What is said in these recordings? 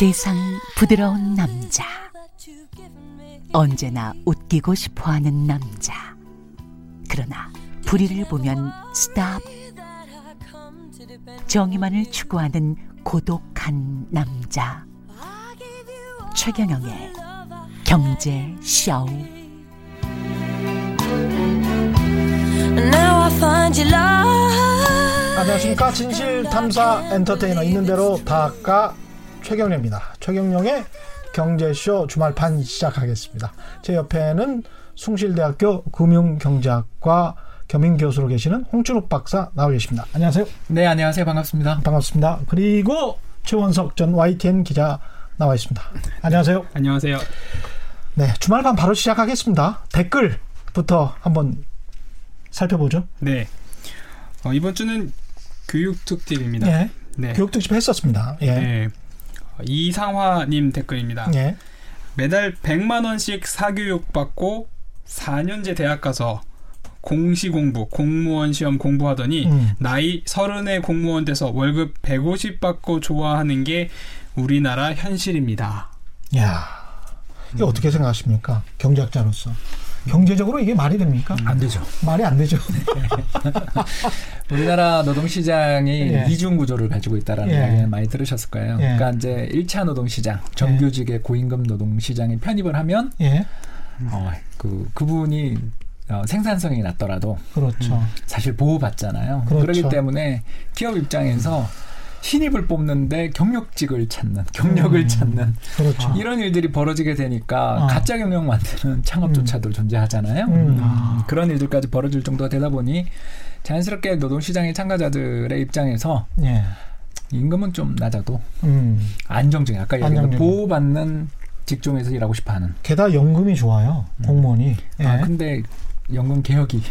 세상 부드러운 남자. 언제나 웃기고 싶어 하는 남자. 그러나 불의를 보면 스탑. 정의만을 추구하는 고독한 남자. 최경영의 경제 쇼. 안녕하십니까 진실 탐사 엔터테이너 있는 대로 다가 최경영입니다. 최경영의 경제쇼 주말판 시작하겠습니다. 제 옆에는 숭실대학교 금융경제학과 겸임 교수로 계시는 홍준욱 박사 나와 계십니다. 안녕하세요. 네, 안녕하세요. 반갑습니다. 반갑습니다. 그리고 최원석 전 YTN 기자 나와 있습니다. 안녕하세요. 안녕하세요. 네, 주말판 바로 시작하겠습니다. 댓글부터 한번 살펴보죠. 네. 어, 이번 주는 교육 특집입니다. 예. 네. 교육 특집 했었습니다. 예. 네. 어, 이상화님 댓글입니다. 예. 매달 100만 원씩 사교육 받고 4년제 대학 가서 공시 공부, 공무원 시험 공부하더니 음. 나이 서른의 공무원 돼서 월급 150 받고 좋아하는 게 우리나라 현실입니다. 야, 이게 어떻게 생각하십니까? 경제학자로서. 경제적으로 이게 말이 됩니까? 안 되죠. 말이 안 되죠. 우리나라 노동시장이 예. 이중 구조를 가지고 있다라는 예. 이야기는 많이 들으셨을 거예요. 예. 그러니까 이제 1차 노동시장, 정규직의 고임금 노동시장에 편입을 하면 예, 어, 그 그분이 어, 생산성이 낮더라도 그렇죠. 사실 보호받잖아요. 그렇죠. 그렇기 때문에 기업 입장에서 신입을 뽑는데 경력직을 찾는, 경력을 음. 찾는 그렇죠. 이런 일들이 벌어지게 되니까 어. 가짜 경력 만드는 창업조차도 존재하잖아요. 음. 음, 그런 일들까지 벌어질 정도가 되다 보니 자연스럽게 노동시장의 참가자들의 입장에서 예, 임금은 좀 낮아도 음. 안정적인 아까 얘기한 안정적인. 보호받는 직종에서 일하고 싶어하는. 게다가 연금이 좋아요. 공무원이. 예. 아 근데 연금 개혁이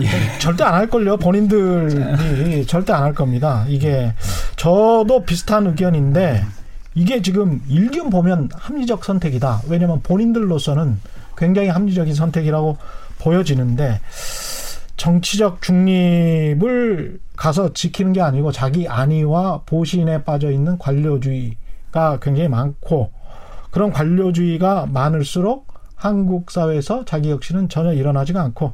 예. 절대 안 할 걸요. 본인들이 절대 안 할 겁니다. 이게 저도 비슷한 의견인데 이게 지금 일견 보면 합리적 선택이다. 왜냐하면 본인들로서는 굉장히 합리적인 선택이라고 보여지는데 정치적 중립을 가서 지키는 게 아니고 자기 안위와 보신에 빠져 있는 관료주의가 굉장히 많고 그런 관료주의가 많을수록 한국 사회에서 자기 혁신은 전혀 일어나지가 않고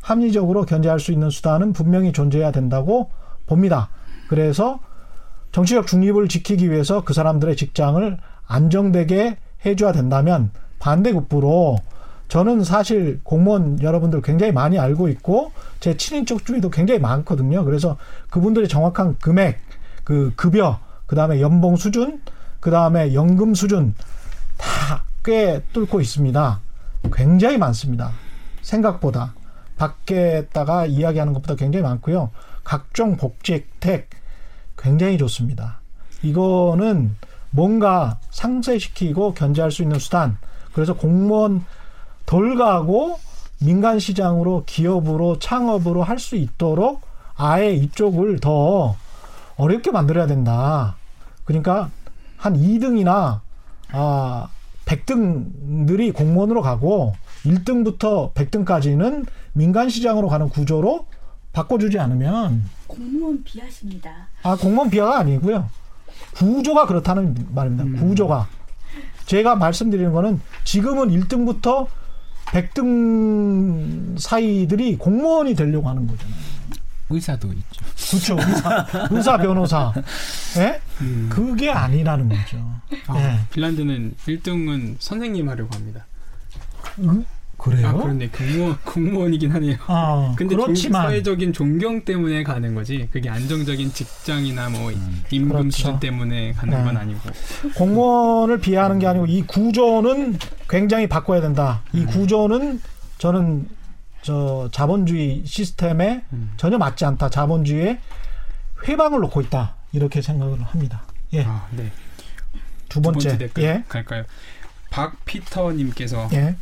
합리적으로 견제할 수 있는 수단은 분명히 존재해야 된다고 봅니다. 그래서 정치적 중립을 지키기 위해서 그 사람들의 직장을 안정되게 해줘야 된다면 반대급부로 저는 사실 공무원 여러분들 굉장히 많이 알고 있고 제 친인척 중에도 굉장히 많거든요. 그래서 그분들의 정확한 금액, 그 급여, 그 다음에 연봉 수준, 그 다음에 연금 수준 다 꽤 뚫고 있습니다. 굉장히 많습니다. 생각보다 밖에다가 이야기하는 것보다 굉장히 많고요. 각종 복지 혜택 굉장히 좋습니다. 이거는 뭔가 상쇄시키고 견제할 수 있는 수단. 그래서 공무원 덜 가고 민간 시장으로 기업으로 창업으로 할 수 있도록 아예 이쪽을 더 어렵게 만들어야 된다. 그러니까 한 2등이나 아 100등들이 공무원으로 가고 1등부터 100등까지는 민간 시장으로 가는 구조로 바꿔주지 않으면 공무원 비하십니다. 아 공무원 비하가 아니고요. 구조가 그렇다는 말입니다. 구조가 제가 말씀드리는 거는 지금은 1등부터 100등 사이들이 공무원이 되려고 하는 거잖아요. 의사도 있죠. 그렇죠. 의사, 의사 변호사. 예? 그게 아니라는 거죠. 아, 예. 핀란드는 1등은 선생님 하려고 합니다. 음? 그래요? 아, 그런데 공무원, 공무원 이긴 하네요. 아, 근데 종, 그렇지만 사회적인 존경 때문에 가는 거지. 그게 안정적인 직장이나 뭐 임금 그렇죠. 수준 때문에 가는 네. 건 아니고. 공무원을 비하하는 게 아니고 이 구조는 굉장히 바꿔야 된다. 이 구조는 저는 저 자본주의 시스템에 음. 전혀 맞지 않다. 자본주의에 회방을 놓고 있다. 이렇게 생각을 합니다. 예. 아, 네. 두두 번째. 번째 댓글 예. 갈까요? 박피터님께서 예.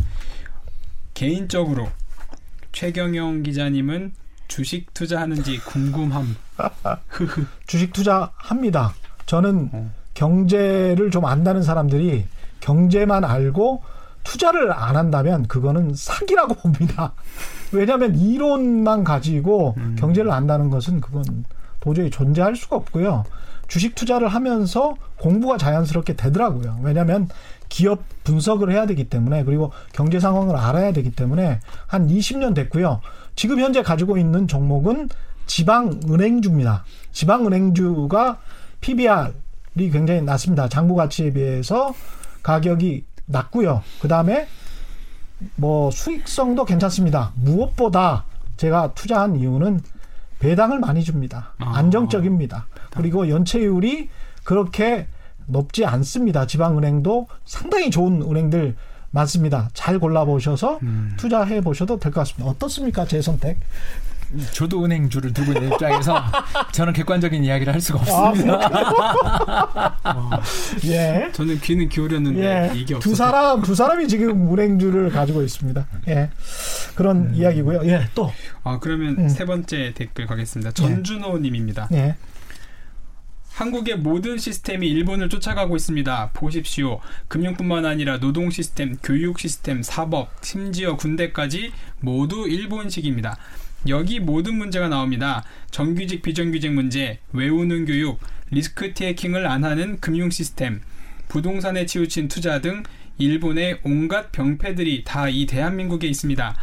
개인적으로 최경영 기자님은 주식 투자하는지 궁금함. 주식 투자합니다. 저는 어. 경제를 좀 안다는 사람들이 경제만 알고 투자를 안 한다면 그거는 사기라고 봅니다. 왜냐하면 이론만 가지고 음. 경제를 안다는 것은 그건 도저히 존재할 수가 없고요. 주식 투자를 하면서 공부가 자연스럽게 되더라고요. 왜냐하면 기업 분석을 해야 되기 때문에 그리고 경제 상황을 알아야 되기 때문에 한 20년 됐고요. 지금 현재 가지고 있는 종목은 지방은행주입니다. 지방은행주가 PBR이 굉장히 낮습니다. 장부 가치에 비해서 가격이 낮고요. 그 다음에 뭐 수익성도 괜찮습니다. 무엇보다 제가 투자한 이유는 배당을 많이 줍니다. 아. 안정적입니다. 그리고 연체율이 그렇게 높지 않습니다. 지방은행도 상당히 좋은 은행들 많습니다. 잘 골라보셔서 음. 투자해 보셔도 될 것 같습니다. 어떻습니까? 제 선택. 저도 은행주를 두고 있는 입장에서 저는 객관적인 이야기를 할 수가 없습니다. 예. 저는 귀는 기울였는데 예. 이게 없어서 두 사람, 두 사람이 지금 은행주를 가지고 있습니다. 예. 그런 이야기고요. 예, 또. 아 그러면 음. 세 번째 댓글 가겠습니다. 전준호님입니다. 예. 한국의 모든 시스템이 일본을 쫓아가고 있습니다. 보십시오. 금융뿐만 아니라 노동 시스템, 교육 시스템, 사법, 심지어 군대까지 모두 일본식입니다. 여기 모든 문제가 나옵니다. 정규직 비정규직 문제, 외우는 교육, 리스크 테이킹을 안 하는 금융 시스템, 부동산에 치우친 투자 등 일본의 온갖 병폐들이 다 이 대한민국에 있습니다.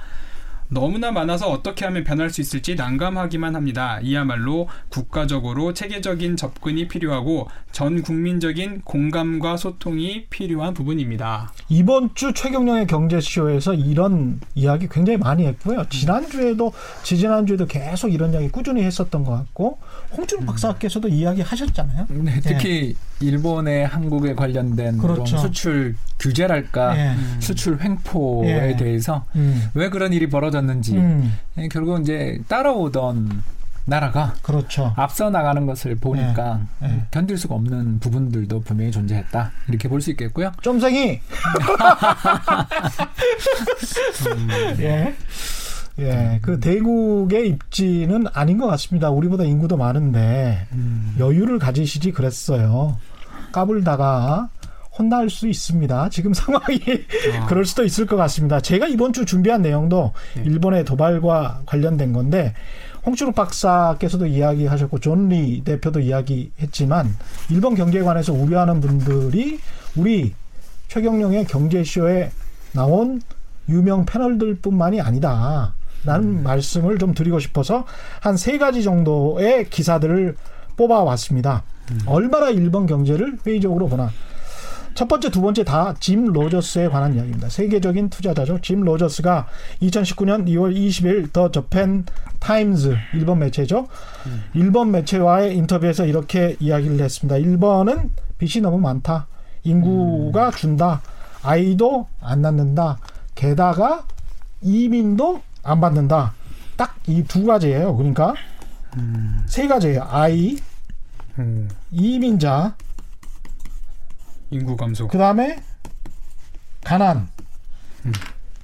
너무나 많아서 어떻게 하면 변할 수 있을지 난감하기만 합니다. 이야말로 국가적으로 체계적인 접근이 필요하고 전 국민적인 공감과 소통이 필요한 부분입니다. 이번 주 최경영의 경제쇼에서 이런 이야기 굉장히 많이 했고요. 지난주에도, 지지난주에도 계속 이런 이야기 꾸준히 했었던 것 같고, 홍준호 박사께서도 이야기 하셨잖아요. 네, 특히 일본의 한국에 관련된 그렇죠. 좀 수출 규제랄까 예. 수출 횡포에 예. 대해서 음. 왜 그런 일이 벌어 졌는지 음. 예, 결국 이제 따라오던 나라가 그렇죠. 앞서 나가는 것을 보니까 예, 예. 견딜 수가 없는 부분들도 분명히 존재했다 이렇게 볼 수 있겠고요. 쫌생이. 예. 예, 그 대국의 입지는 아닌 것 같습니다. 우리보다 인구도 많은데 여유를 가지시지 그랬어요. 까불다가 혼날 수 있습니다. 지금 상황이 아. 그럴 수도 있을 것 같습니다. 제가 이번 주 준비한 내용도 네. 일본의 도발과 관련된 건데 홍준욱 박사께서도 이야기하셨고 존리 대표도 이야기했지만 일본 경제에 관해서 우려하는 분들이 우리 최경영의 경제쇼에 나온 유명 패널들뿐만이 아니다. 라는 말씀을 좀 드리고 싶어서 한 세 가지 정도의 기사들을 뽑아왔습니다. 얼마나 일본 경제를 회의적으로 보나. 첫 번째, 두 번째 다 짐 로저스에 관한 이야기입니다. 세계적인 투자자죠. 짐 로저스가 2019년 2월 20일 The Japan Times 일본 매체죠. 일본 매체와의 인터뷰에서 이렇게 이야기를 했습니다. 일본은 빚이 너무 많다. 인구가 준다. 아이도 안 낳는다. 게다가 이민도 안 받는다. 딱 이 두 가지예요. 그러니까 세 가지예요. 아이, 음, 이민자, 인구 감소. 그 다음에 가난.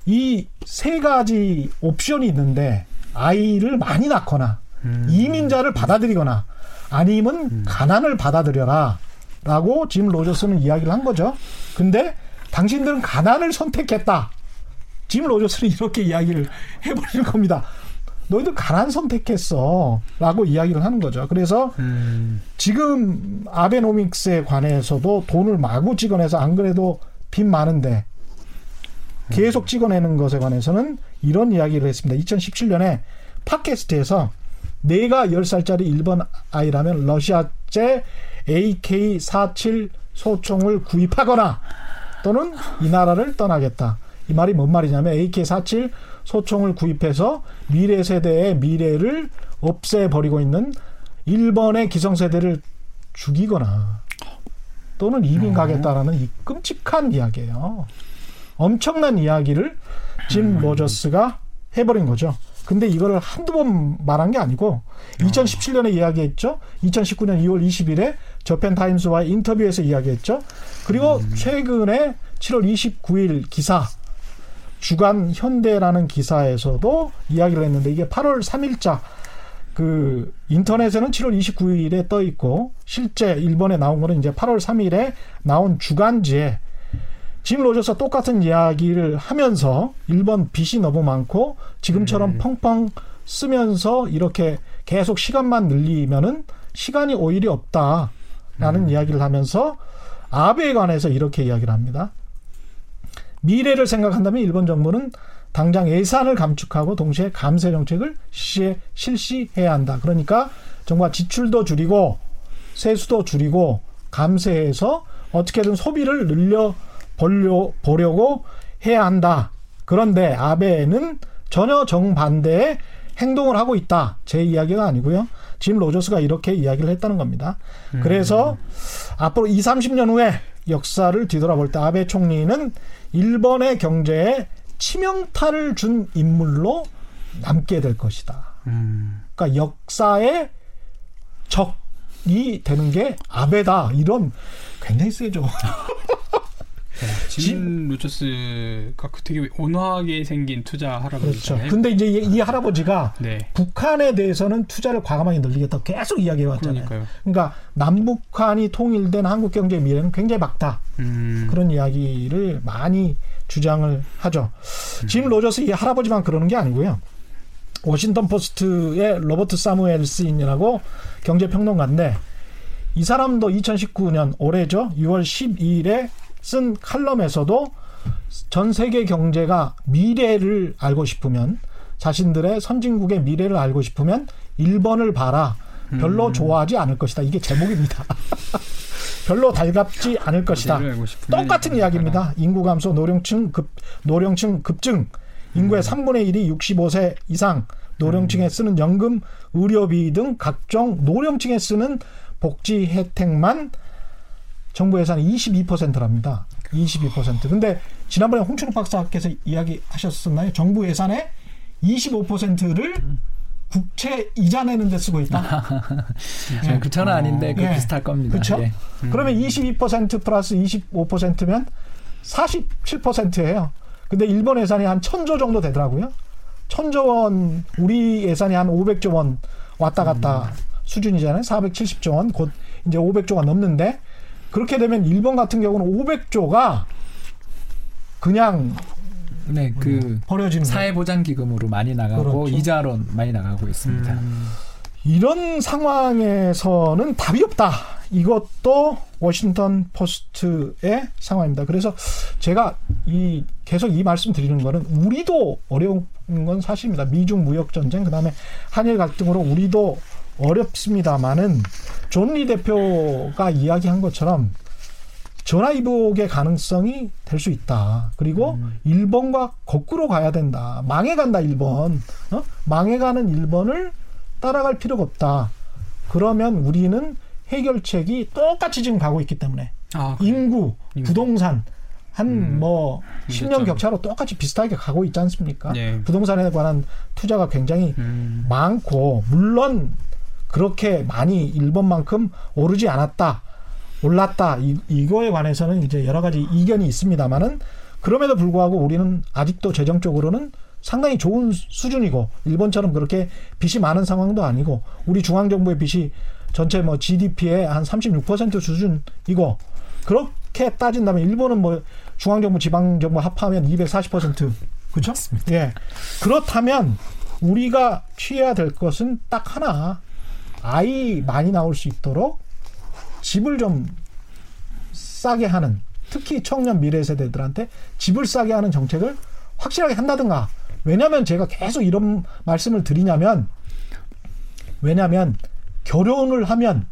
이세 가지 옵션이 있는데 아이를 많이 낳거나 음. 이민자를 받아들이거나 아니면 가난을 받아들여라 라고 짐 로저스는 이야기를 한 거죠. 근데 당신들은 가난을 선택했다. 짐 로저스는 이렇게 이야기를 해버리는 겁니다. 너희들 가난 선택했어. 라고 이야기를 하는 거죠. 그래서 음, 지금 아베노믹스에 관해서도 돈을 마구 찍어내서 안 그래도 빚 많은데 계속 찍어내는 것에 관해서는 이런 이야기를 했습니다. 2017년에 팟캐스트에서 내가 10살짜리 일본 아이라면 러시아제 AK-47 소총을 구입하거나 또는 이 나라를 떠나겠다. 이 말이 뭔 말이냐면 AK-47 소총을 구입해서 미래 세대의 미래를 없애버리고 있는 일본의 기성세대를 죽이거나 또는 이민 가겠다라는 이 끔찍한 이야기예요. 엄청난 이야기를 짐 로저스가 해버린 거죠. 근데 이거를 한두 번 말한 게 아니고 2017년에 이야기했죠. 2019년 2월 20일에 저펜 타임스와의 인터뷰에서 이야기했죠. 그리고 최근에 7월 29일 기사 주간 현대라는 기사에서도 이야기를 했는데 이게 8월 3일자 그 인터넷에는 7월 29일에 떠 있고 실제 일본에 나온 거는 이제 8월 3일에 나온 주간지에 짐 로저스가 똑같은 이야기를 하면서 일본 빚이 너무 많고 지금처럼 펑펑 쓰면서 이렇게 계속 시간만 늘리면은 시간이 오히려 없다. 라는 이야기를 하면서 아베에 관해서 이렇게 이야기를 합니다. 미래를 생각한다면 일본 정부는 당장 예산을 감축하고 동시에 감세 정책을 실시해, 실시해야 한다. 그러니까 정부가 지출도 줄이고 세수도 줄이고 감세해서 어떻게든 소비를 늘려 보려, 보려고 해야 한다. 그런데 아베는 전혀 정반대의 행동을 하고 있다. 제 이야기가 아니고요. 짐 로저스가 이렇게 이야기를 했다는 겁니다. 그래서 앞으로 2, 30년 후에 역사를 뒤돌아볼 때 아베 총리는 일본의 경제에 치명타를 준 인물로 남게 될 것이다. 음. 그러니까 역사의 적이 되는 게 아베다. 이런 굉장히 세죠. 짐 로저스가 그 되게 온화하게 생긴 투자 그렇죠. 할아버지잖아요. 근데 이제 이, 이 할아버지가 네. 북한에 대해서는 투자를 과감하게 늘리겠다 계속 이야기해 왔잖아요. 그러니까요. 그러니까 남북한이 통일된 한국 경제 미래는 굉장히 밝다. 음. 그런 이야기를 많이 주장을 하죠. 짐 로저스 이 할아버지만 그러는 게 아니고요. 워싱턴 포스트의 로버트 사무엘슨이라고 경제평론가인데 이 사람도 2019년 올해죠. 6월 12일에 쓴 칼럼에서도 전 세계 경제가 미래를 알고 싶으면 자신들의 선진국의 미래를 알고 싶으면 일본을 봐라. 별로 좋아하지 않을 것이다. 이게 제목입니다. 별로 달갑지 않을 것이다. 똑같은 이야기입니다. 인구 감소, 노령층 급 노령층 급증, 인구의 3분의 1이 65세 이상, 노령층에 쓰는 연금, 의료비 등 각종 노령층에 쓰는 복지 혜택만 정부 예산의 22%랍니다. 22%. 근데 지난번에 홍춘욱 박사께서 이야기하셨었나요? 정부 예산의 25%를 국채 이자 내는 데 쓰고 있다. 네, 그 저는 아닌데 그 예. 비슷할 겁니다. 그렇죠? 예. 그러면 22% 플러스 25%면 47%예요. 근데 일본 예산이 한 1000조 정도 되더라고요. 1000조 원, 우리 예산이 한 500조 원 왔다 갔다 수준이잖아요. 470조 원, 곧 이제 500조가 넘는데 그렇게 되면 일본 같은 경우는 500조가 그냥 네, 그 버려지는 거예요. 사회보장기금으로 많이 나가고 그렇죠. 이자로 많이 나가고 있습니다. 음. 이런 상황에서는 답이 없다. 이것도 워싱턴 포스트의 상황입니다. 그래서 제가 이 계속 이 말씀 드리는 거는 우리도 어려운 건 사실입니다. 미중 무역 전쟁 그다음에 한일 갈등으로 우리도 어렵습니다만은 존리 대표가 이야기한 것처럼 전화위복의 가능성이 될 수 있다. 그리고 일본과 거꾸로 가야 된다. 망해간다 일본. 어? 망해가는 일본을 따라갈 필요가 없다. 그러면 우리는 해결책이 똑같이 지금 가고 있기 때문에 아? 인구, 인구. 부동산 한 음. 뭐 10년 문제점. 격차로 똑같이 비슷하게 가고 있지 않습니까? 네. 부동산에 관한 투자가 굉장히 음. 많고 물론 그렇게 많이 일본만큼 오르지 않았다. 올랐다. 이, 이거에 관해서는 이제 여러 가지 이견이 있습니다만은 그럼에도 불구하고 우리는 아직도 재정적으로는 상당히 좋은 수준이고 일본처럼 그렇게 빚이 많은 상황도 아니고 우리 중앙 정부의 빚이 전체 뭐 GDP의 한 36% 수준이고 그렇게 따진다면 일본은 뭐 중앙 정부 지방 정부 합하면 240% 그렇죠? 예. 그렇다면 우리가 취해야 될 것은 딱 하나. 아이 많이 나올 수 있도록 집을 좀 싸게 하는 특히 청년 미래 세대들한테 집을 싸게 하는 정책을 확실하게 한다든가. 왜냐하면 제가 계속 이런 말씀을 드리냐면 왜냐하면 결혼을 하면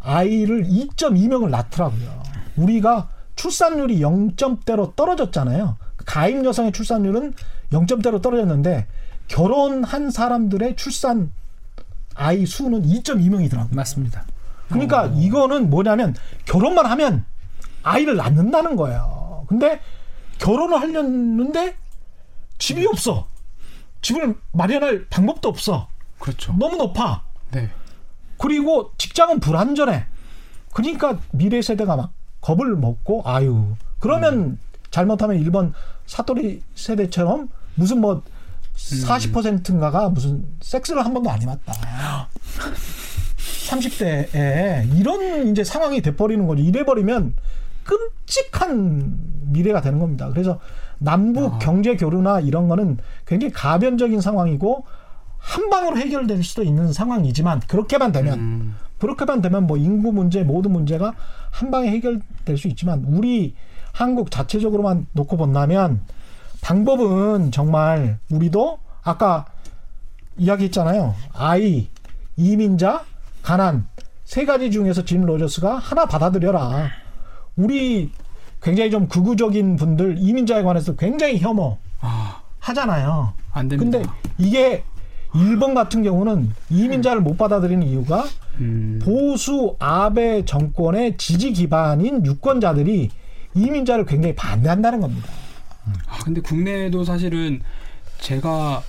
아이를 2.2명을 낳더라고요. 우리가 출산율이 0점대로 떨어졌잖아요. 가임 여성의 출산율은 0점대로 떨어졌는데 결혼한 사람들의 출산 아이 수는 2.2명이더라고요. 맞습니다. 그러니까 이거는 뭐냐면 결혼만 하면 아이를 낳는다는 거예요. 근데 결혼을 하려는데 집이 없어. 집을 마련할 방법도 없어. 그렇죠. 너무 높아. 네. 그리고 직장은 불안전해. 그러니까 미래 세대가 막 겁을 먹고 아유. 그러면 잘못하면 일본 사토리 세대처럼 무슨 뭐 40%인가가 무슨 섹스를 한 번도 안 해봤다. 30대에 이런 이제 상황이 돼버리는 거죠. 이래버리면 끔찍한 미래가 되는 겁니다. 그래서 남북 경제 교류나 이런 거는 굉장히 가변적인 상황이고 한 방으로 해결될 수도 있는 상황이지만 그렇게만 되면 음. 그렇게만 되면 뭐 인구 문제 모든 문제가 한 방에 해결될 수 있지만 우리 한국 자체적으로만 놓고 본다면 방법은 정말 우리도 아까 이야기했잖아요. 아이, 이민자, 가난 세 가지 중에서 짐 로저스가 하나 받아들여라. 우리 굉장히 좀 극우적인 분들 이민자에 관해서 굉장히 혐오 아, 하잖아요. 안 됩니다. 근데 이게 일본 같은 경우는 이민자를 못 받아들이는 이유가 음, 보수 아베 정권의 지지 기반인 유권자들이 이민자를 굉장히 반대한다는 겁니다. 아, 근데 국내에도 사실은 제가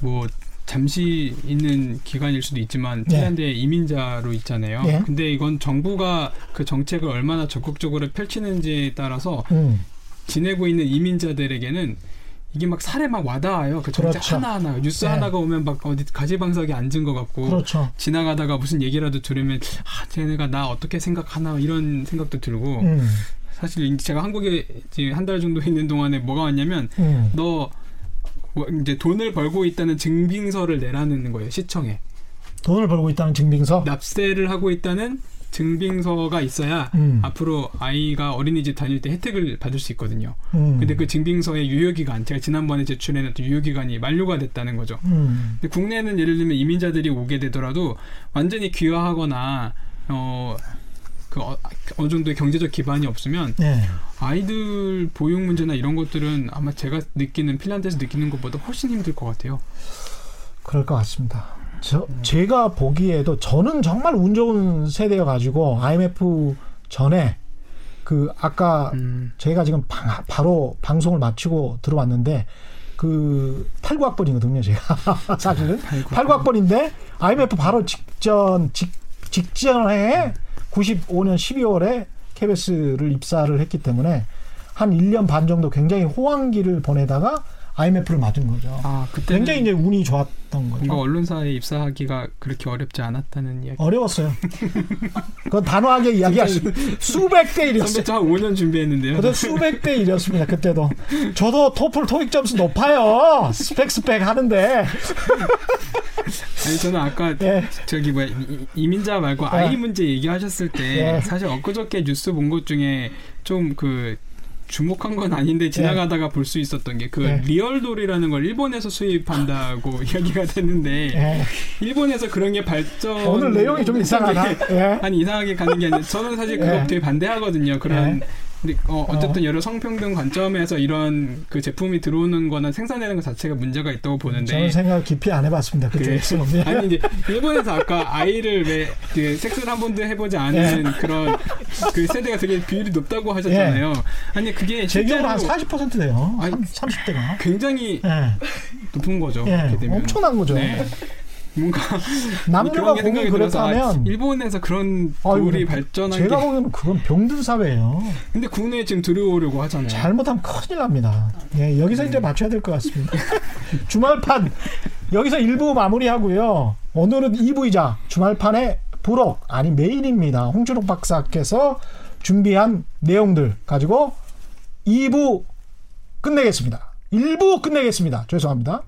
뭐 잠시 있는 기간일 수도 있지만 네. 핀란드에 이민자로 있잖아요. 네. 근데 이건 정부가 그 정책을 얼마나 적극적으로 펼치는지에 따라서 음, 지내고 있는 이민자들에게는 이게 막 살에 막 와닿아요. 그 정책 그렇죠. 하나하나 뉴스 네. 하나가 오면 막 어디 가지방석에 앉은 것 같고 그렇죠. 지나가다가 무슨 얘기라도 들으면 아 쟤네가 나 어떻게 생각하나 이런 생각도 들고 음, 사실 제가 한국에 한 달 정도 있는 동안에 뭐가 왔냐면 음. 너 뭐 이제 돈을 벌고 있다는 증빙서를 내라는 거예요 시청에 돈을 벌고 있다는 증빙서. 납세를 하고 있다는 증빙서가 있어야 음, 앞으로 아이가 어린이집 다닐 때 혜택을 받을 수 있거든요. 음, 근데 그 증빙서의 유효기간 제가 지난번에 제출해놨던 유효기간이 만료가 됐다는 거죠. 음, 근데 국내는 예를 들면 이민자들이 오게 되더라도 완전히 귀화하거나 어. 그 어, 어느 정도의 경제적 기반이 없으면 네. 아이들 보육 문제나 이런 것들은 아마 제가 느끼는 핀란드에서 느끼는 것보다 훨씬 힘들 것 같아요. 그럴 것 같습니다. 저, 제가 보기에도 저는 정말 운 좋은 세대여 가지고 IMF 전에 그 아까 음, 제가 지금 방- 바로 방송을 마치고 들어왔는데 그 89학번이거든요, 제가. 사실은. 89학번인데 IMF 바로 직전 직, 직전에 95년 12월에 KBS를 입사를 했기 때문에 한 1년 반 정도 굉장히 호황기를 보내다가 IMF를 맞은 거죠. 아 그때 굉장히 이제 운이 좋았던 거죠. 뭔가 언론사에 입사하기가 그렇게 어렵지 않았다는 이야기. 어려웠어요. 그건 단호하게 이야기하시 수백 대 일이었어요. 저한 5년 준비했는데요. 그때 수백 대 일이었습니다. 그때도. 저도 토플 토익 점수 높아요. 스펙 스펙 하는데. 아니 저는 아까 예. 저기 이- 이민자 말고 예. 아이 문제 얘기하셨을 때 예. 사실 엊그저께 뉴스 본 것 중에 좀그 주목한 건 아닌데 지나가다가 볼 수 있었던 게그 예. 리얼돌이라는 걸 일본에서 수입한다고 이야기가 됐는데 예. 일본에서 그런 게 발전 오늘 내용이 좀 이상하다. 예. 아니 이상하게 가는 게 아니라 저는 사실 그거 예. 되게 반대하거든요. 그런 예. 근데 어, 어쨌든 여러 성평등 관점에서 이런 그 제품이 들어오는 거나 생산되는 것 자체가 문제가 있다고 보는데 저는 생각 깊이 안 해봤습니다. 그래. 그쪽에서. 예. 아니 이제 일본에서 아까 아이를 왜 그 섹스를 한 번도 해보지 않은 예. 그런 그 세대가 되게 비율이 높다고 하셨잖아요. 아니 그게 제 실제로 기억으로 한40% 돼요. 아니, 30대가. 굉장히 예. 높은 거죠. 예. 엄청난 거죠. 네. 뭔가 남녀가 들어서 아, 그렇다면 일본에서 그런 아이고, 돌이 발전한 제가 게 보기에는 그건 병든 사회예요. 근데 국내에 지금 들어오려고 하잖아요. 잘못하면 큰일 납니다. 예, 여기서 이제 맞춰야 될 것 같습니다. 주말판 여기서 1부 마무리하고요. 오늘은 2부이자 주말판의 부록 아니 메인입니다. 홍준호 박사께서 준비한 내용들 가지고 2부 끝내겠습니다. 1부 끝내겠습니다. 죄송합니다.